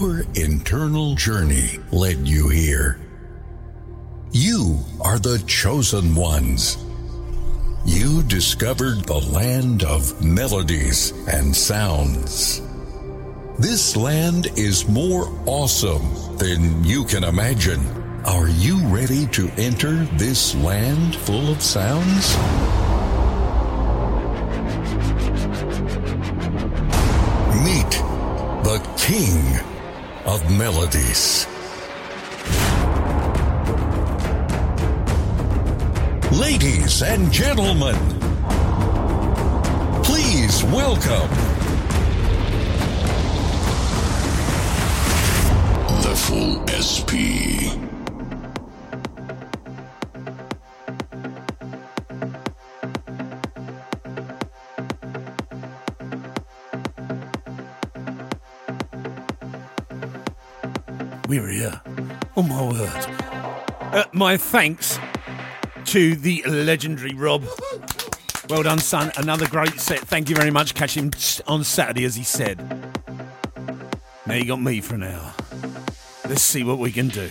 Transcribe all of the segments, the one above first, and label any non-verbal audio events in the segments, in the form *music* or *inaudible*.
Your internal journey led you here. You are the chosen ones. You discovered the land of melodies and sounds. This land is more awesome than you can imagine. Are you ready to enter this land full of sounds? Meet the King of Melodies. Ladies and gentlemen, please welcome The Full SP. We're. Oh my word. Uh, my thanks to the legendary Rob. Well done, son. Another great set. Thank you very much. Catch him on Saturday, as he said. Now you got me for an hour. Let's see what we can do.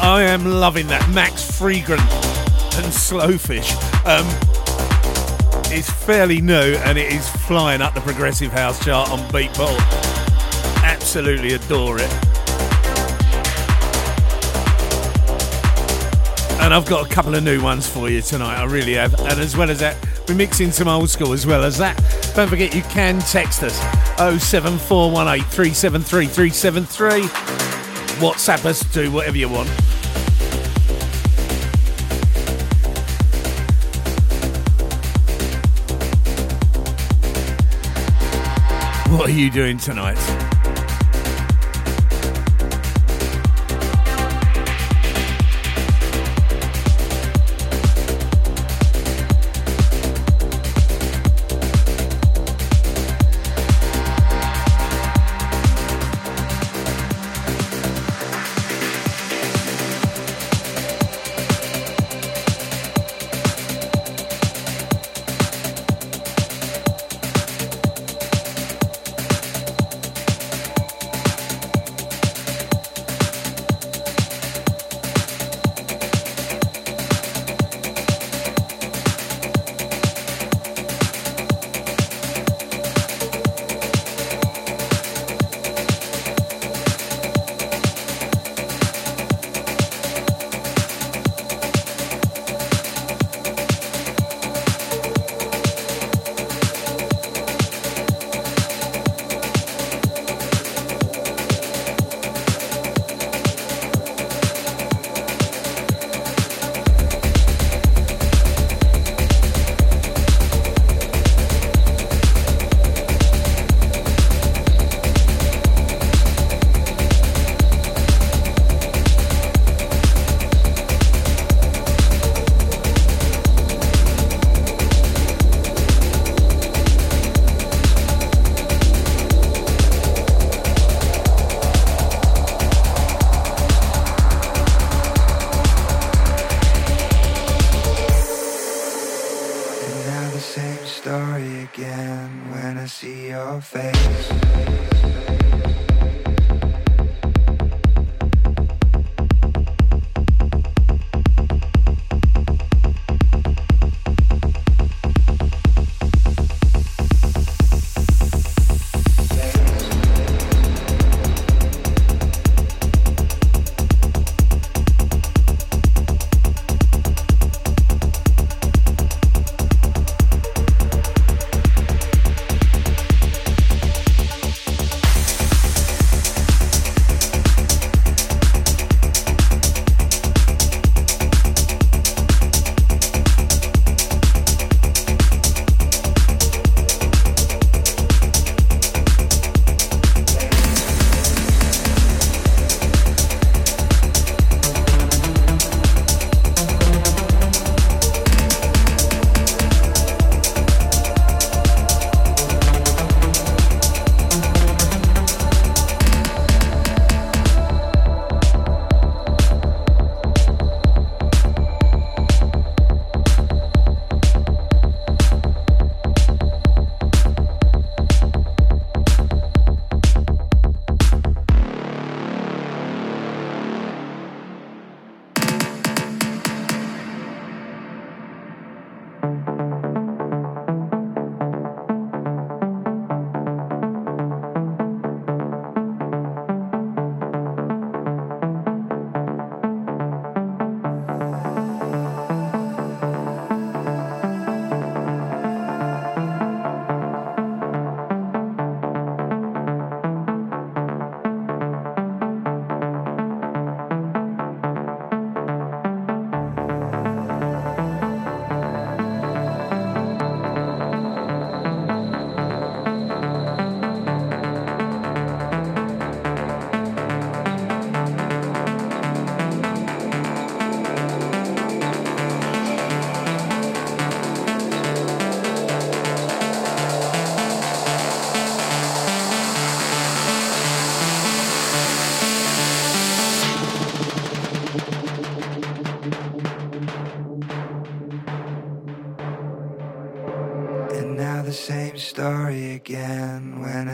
I am loving that. Max Freegrant and Slowfish. Um, it's fairly new and it is flying up the progressive house chart on Beatport. Absolutely adore it. And I've got a couple of new ones for you tonight. I really have. And as well as that, we're mixing some old school as well as that. Don't forget you can text us 07418 373 373. WhatsApp us, do whatever you want. What are you doing tonight?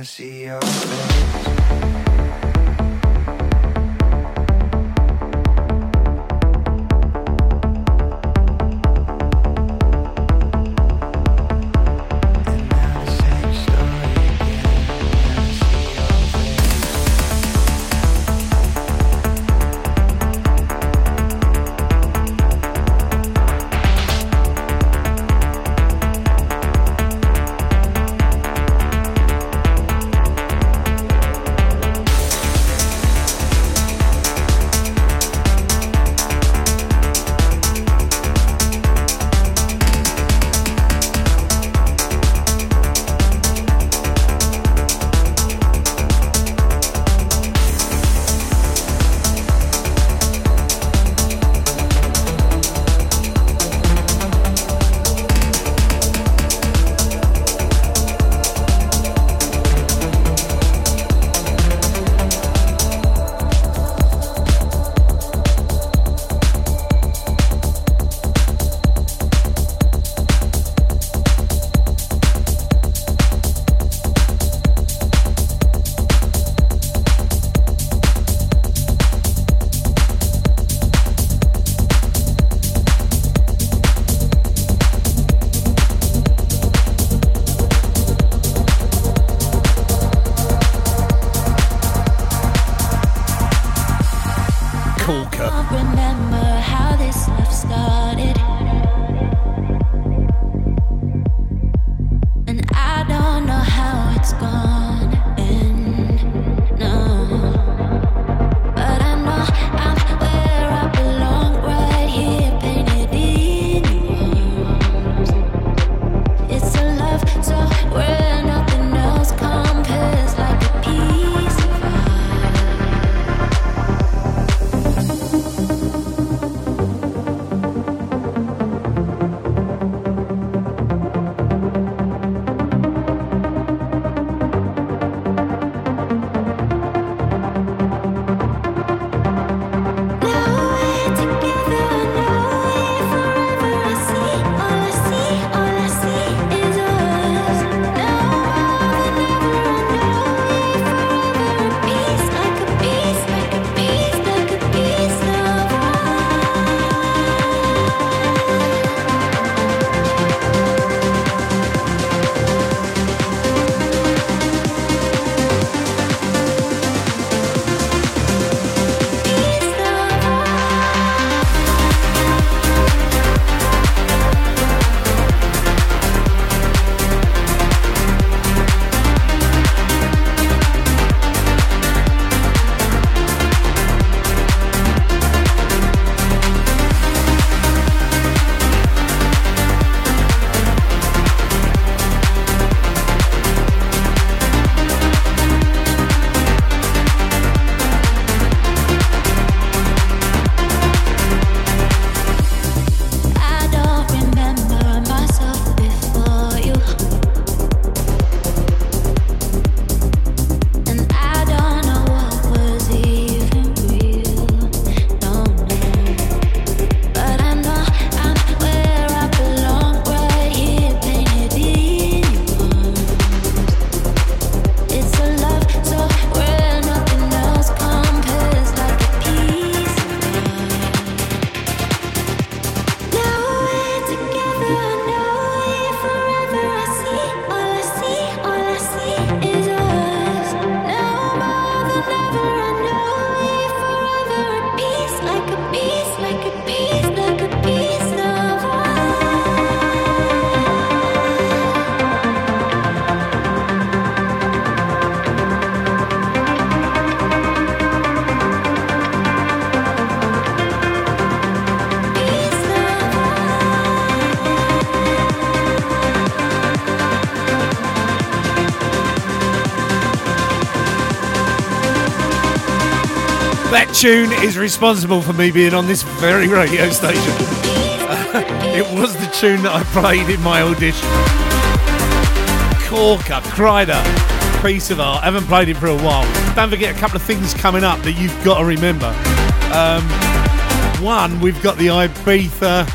See your face. Tune is responsible for me being on this very radio station. *laughs* it was the tune that I played in my audition. Corker, Kreider, piece of art. I haven't played it for a while. Don't forget a couple of things coming up that you've got to remember. Um, one, we've got the Ibiza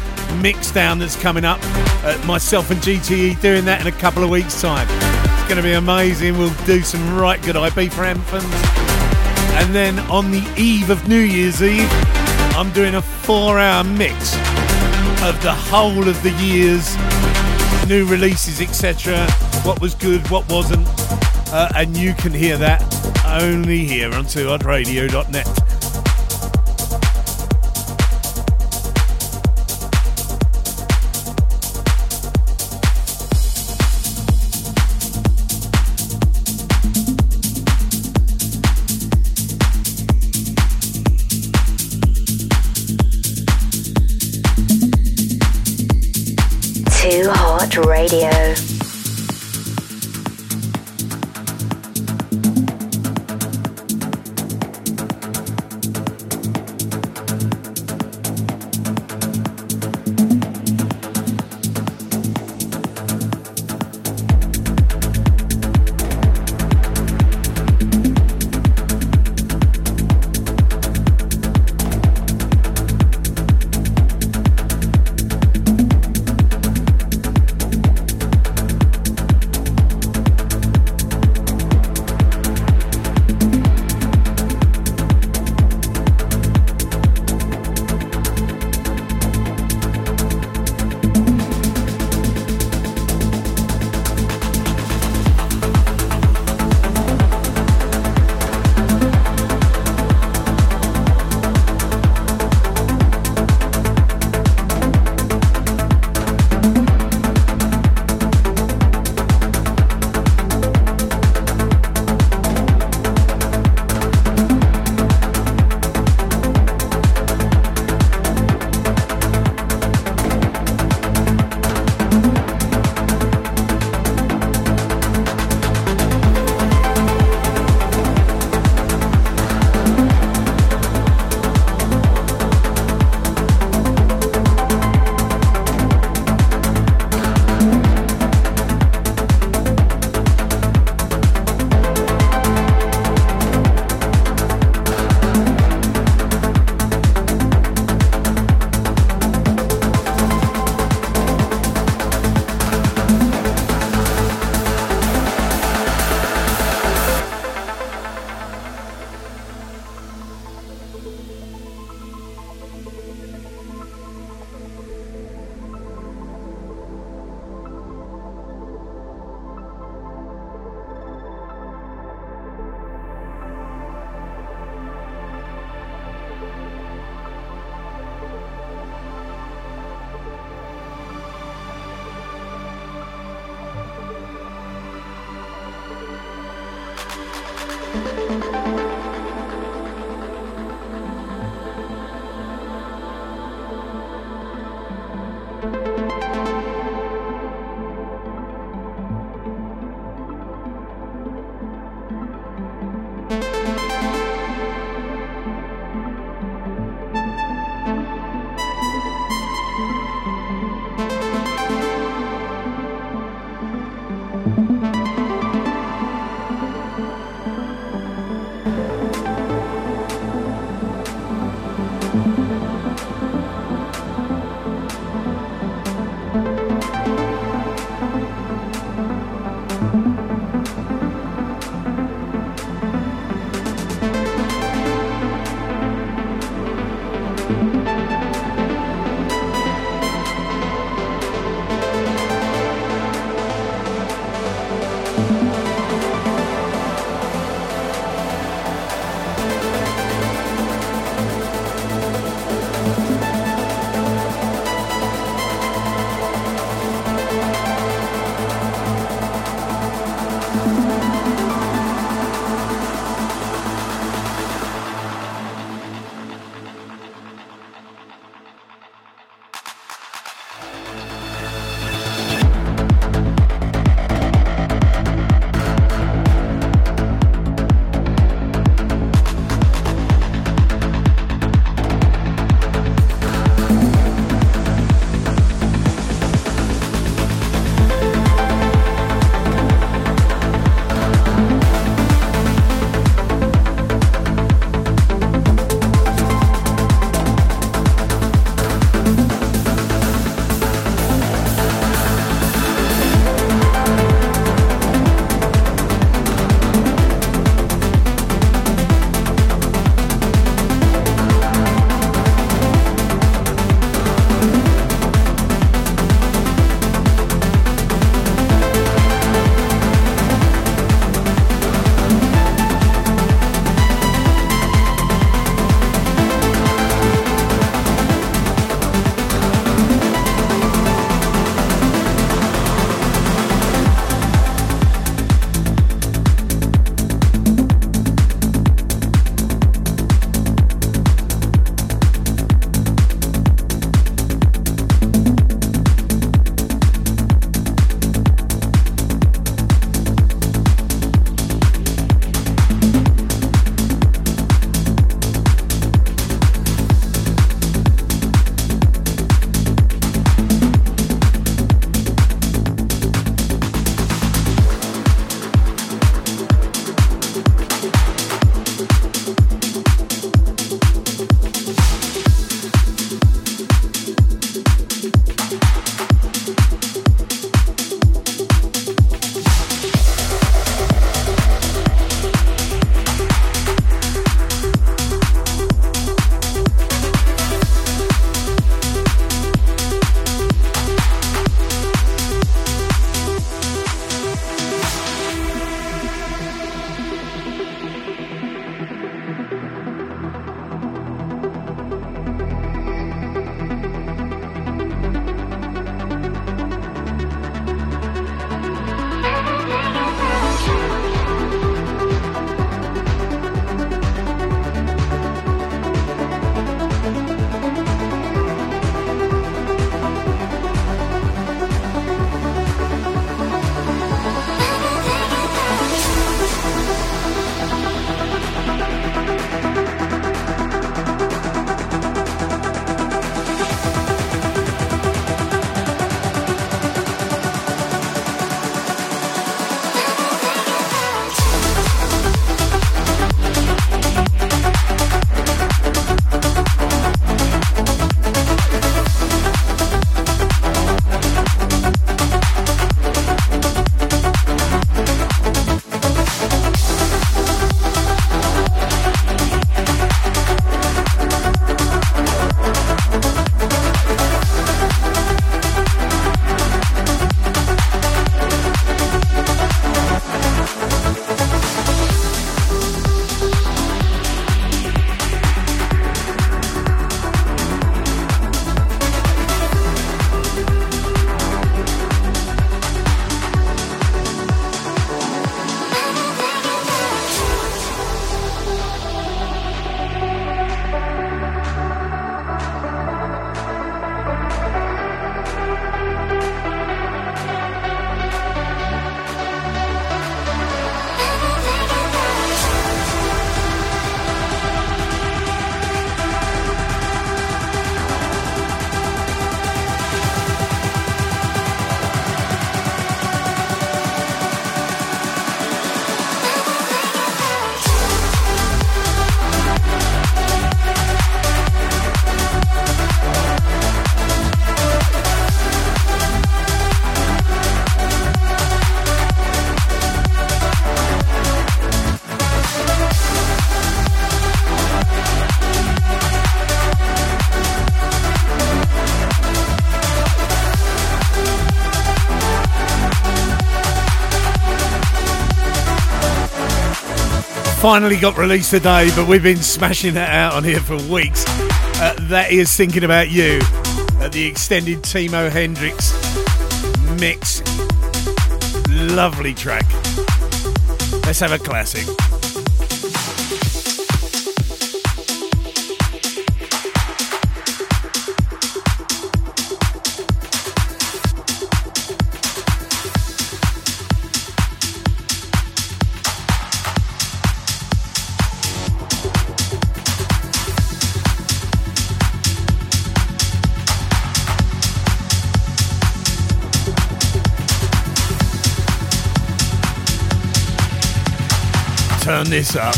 mixdown that's coming up. Uh, myself and GTE doing that in a couple of weeks' time. It's going to be amazing. We'll do some right good Ibiza anthems. And then on the eve of New Year's Eve, I'm doing a four hour mix of the whole of the year's new releases, etc. What was good, what wasn't. Uh, and you can hear that only here on 2odradio.net. finally got released today, but we've been smashing that out on here for weeks. Uh, that is Thinking About You, at the extended Timo Hendrix mix. Lovely track. Let's have a classic. nez ça.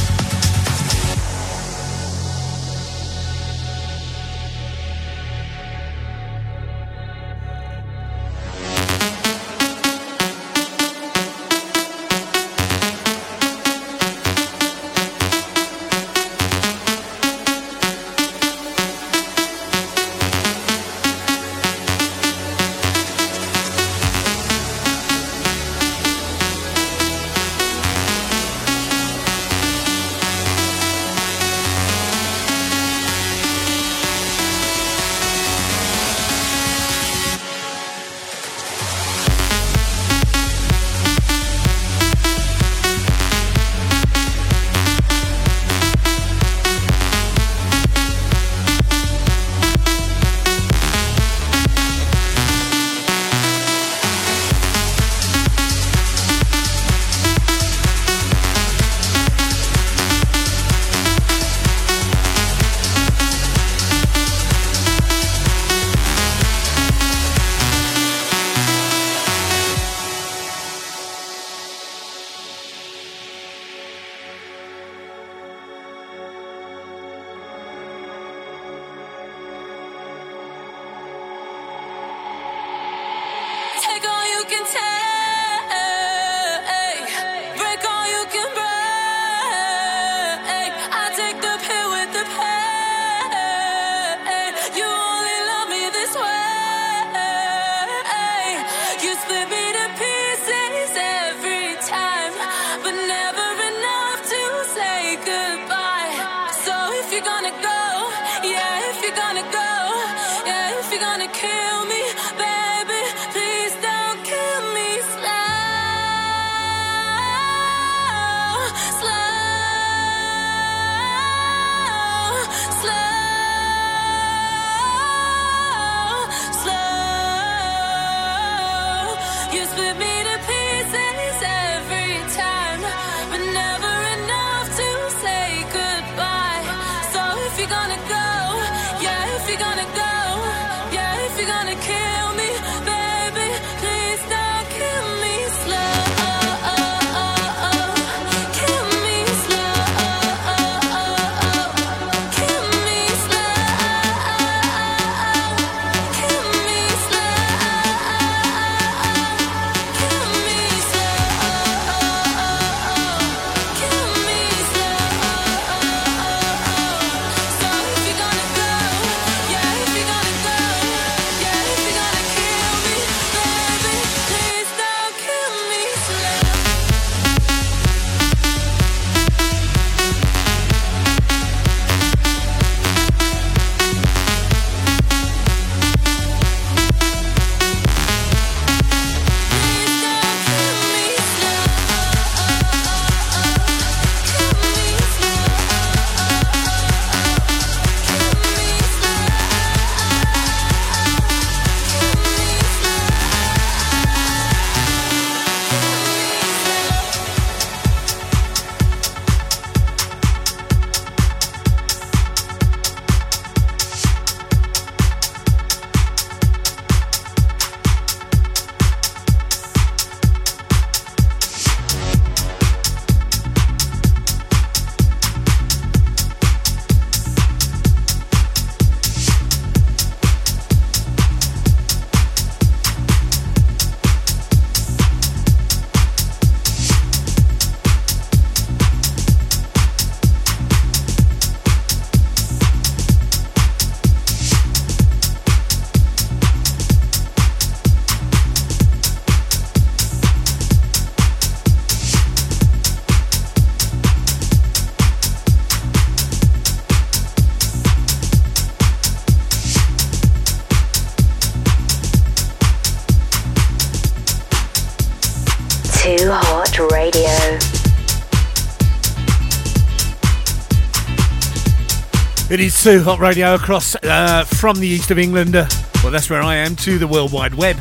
It is Too Hot Radio across uh, from the east of England. Uh, well, that's where I am to the World Wide Web.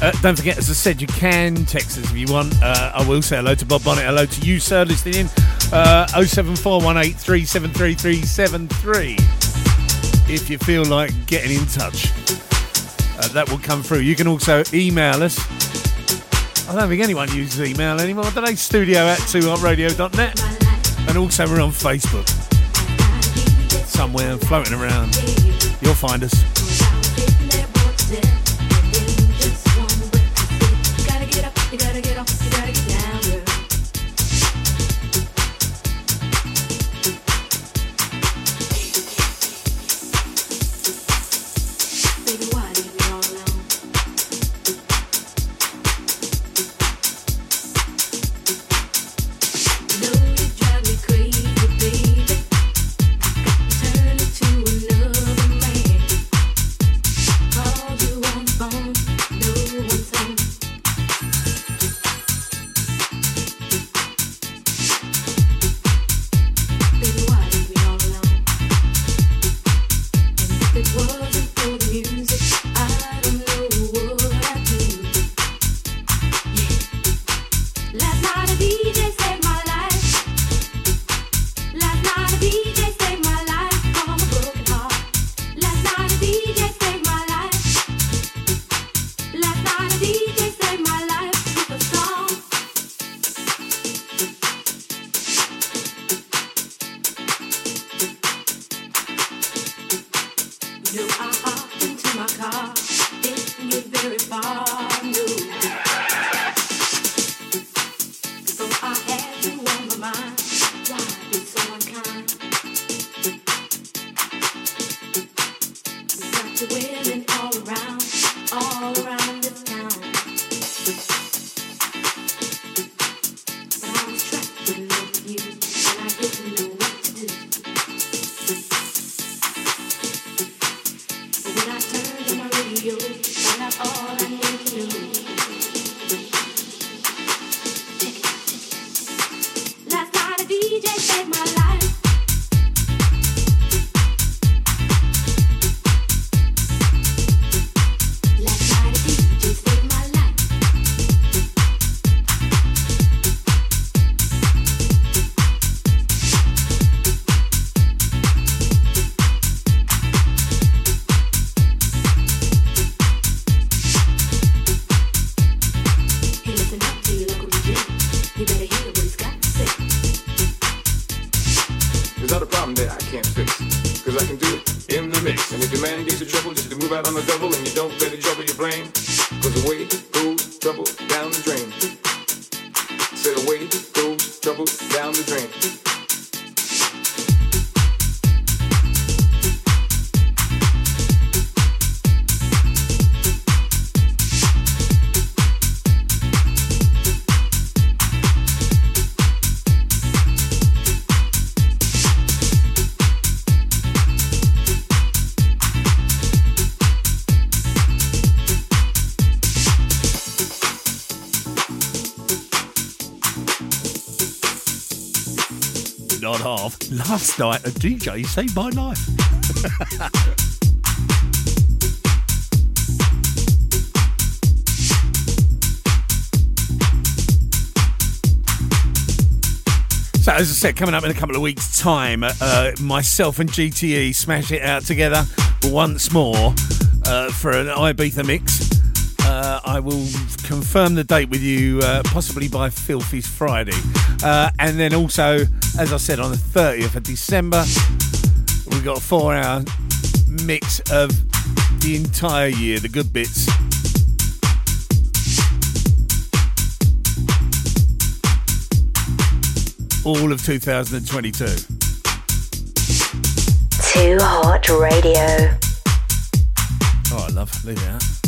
Uh, don't forget, as I said, you can text us if you want. Uh, I will say hello to Bob Bonnet. Hello to you, sir, listening in. Uh, 07418373373. If you feel like getting in touch, uh, that will come through. You can also email us. I don't think anyone uses email anymore, they? Studio at 2hotradio.net. And also, we're on Facebook. Somewhere floating around. You'll find us. Trouble down the drain. Said away goes trouble down the drain. Last night, a DJ saved my life. *laughs* So, as I said, coming up in a couple of weeks' time, uh, myself and GTE smash it out together once more uh, for an Ibiza mix. I will confirm the date with you uh, possibly by Filthiest Friday. Uh, and then also, as I said, on the 30th of December, we've got a four hour mix of the entire year, the good bits. All of 2022. Too Hot Radio. Oh, I love leave it out.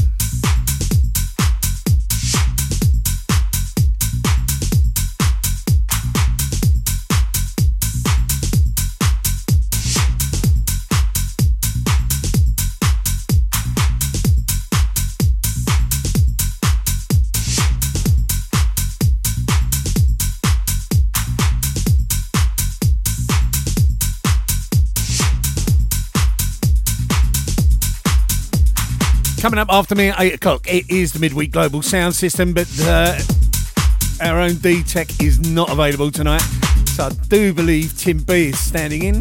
Coming up after me at 8 o'clock, it is the midweek global sound system, but uh, our own D Tech is not available tonight. So I do believe Tim B is standing in,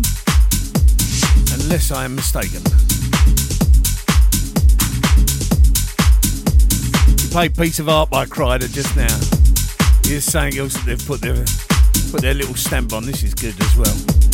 unless I am mistaken. We played Piece of Art by Crider just now. Here's something else that they've put their, put their little stamp on. This is good as well.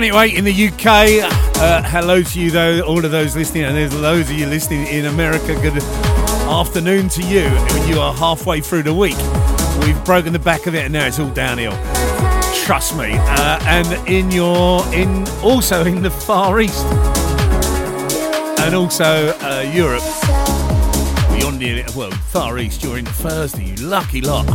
Twenty to eight in the UK. Uh, hello to you, though, all of those listening, and there's loads of you listening in America. Good afternoon to you. You are halfway through the week. We've broken the back of it, and now it's all downhill. Trust me. Uh, and in your, in also in the Far East, and also uh, Europe. Beyond the well, Far East. You're in Thursday. You lucky lot.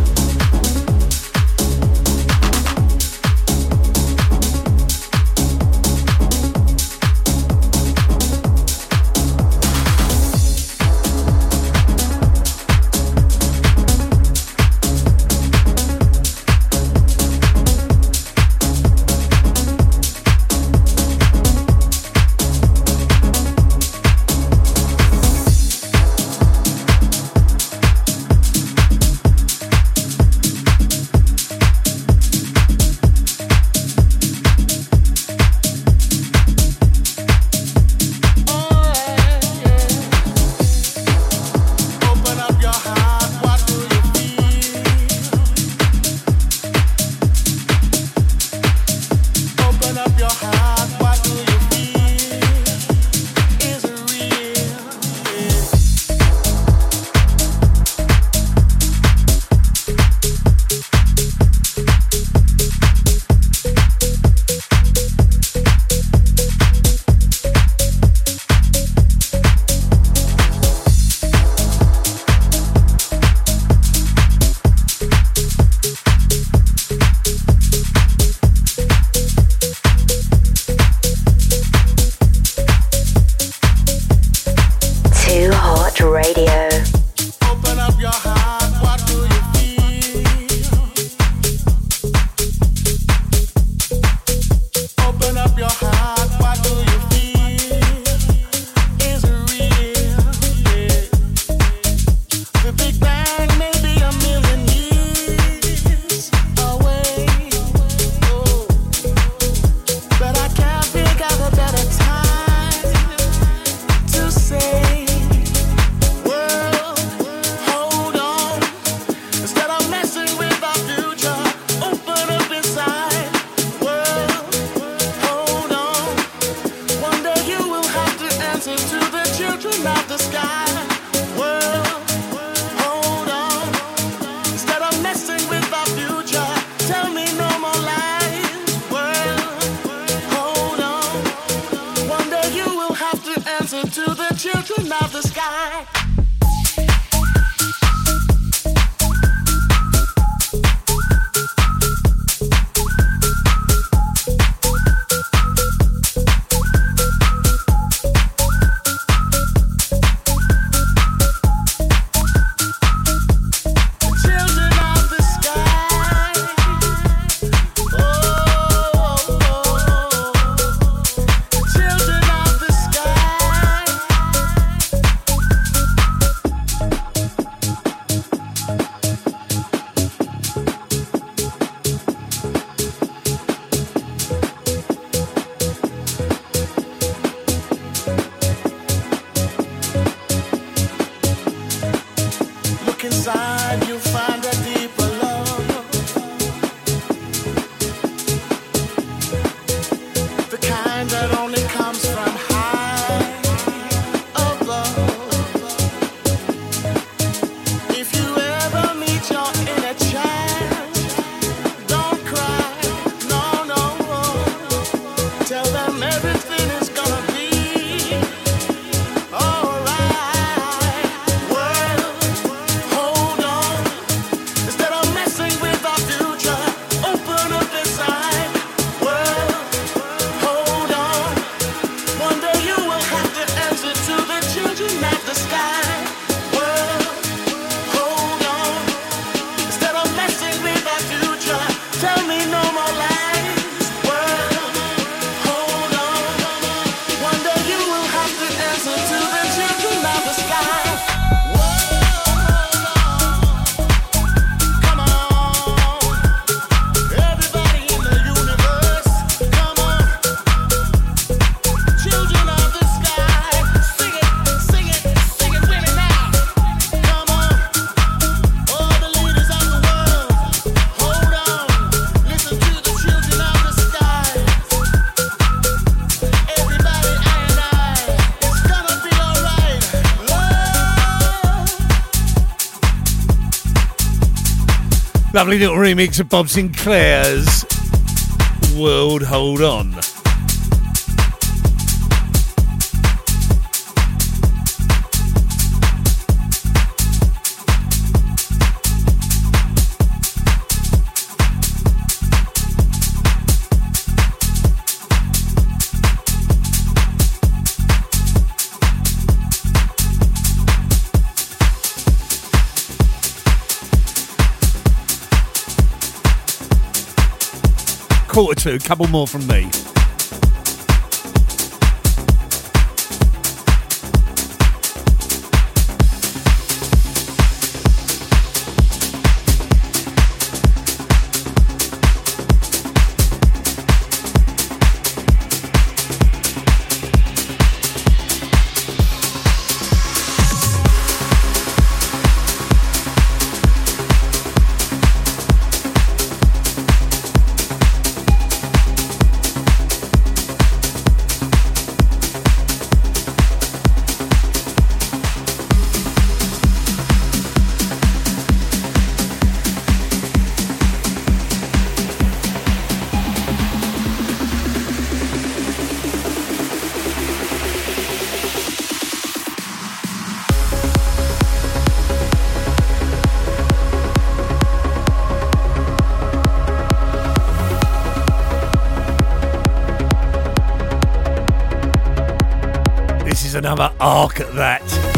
Lovely little remix of Bob Sinclar's World Hold On. quarter to, a couple more from me. another arc at that.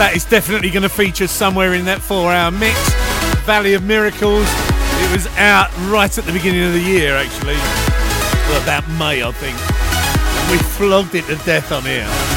That is definitely going to feature somewhere in that four hour mix. Valley of Miracles. It was out right at the beginning of the year, actually. Well, about May, I think. And we flogged it to death on here.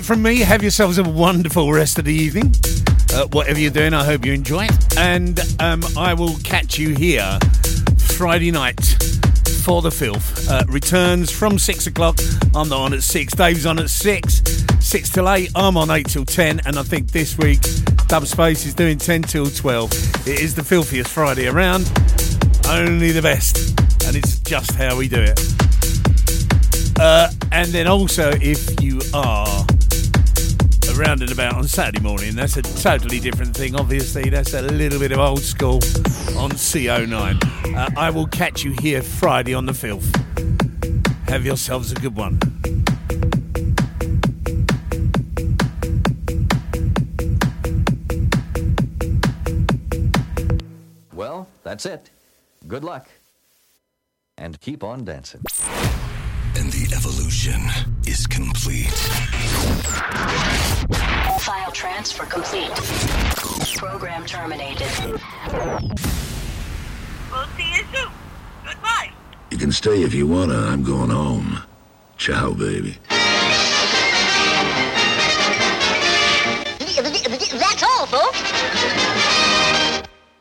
It from me. Have yourselves a wonderful rest of the evening. Uh, whatever you're doing, I hope you enjoy it. And um, I will catch you here Friday night for the filth. Uh, returns from six o'clock. I'm not on at six. Dave's on at six. Six till eight. I'm on eight till ten. And I think this week Dub Space is doing ten till twelve. It is the filthiest Friday around. Only the best. And it's just how we do it. Uh, and then also, if you are around and about on Saturday morning, that's a totally different thing. Obviously, that's a little bit of old school on CO9. Uh, I will catch you here Friday on the filth. Have yourselves a good one. Well, that's it. Good luck. And keep on dancing. And the evolution is complete. File transfer complete. Program terminated. We'll see you soon. Goodbye. You can stay if you wanna. I'm going home. Ciao, baby. That's all, folks.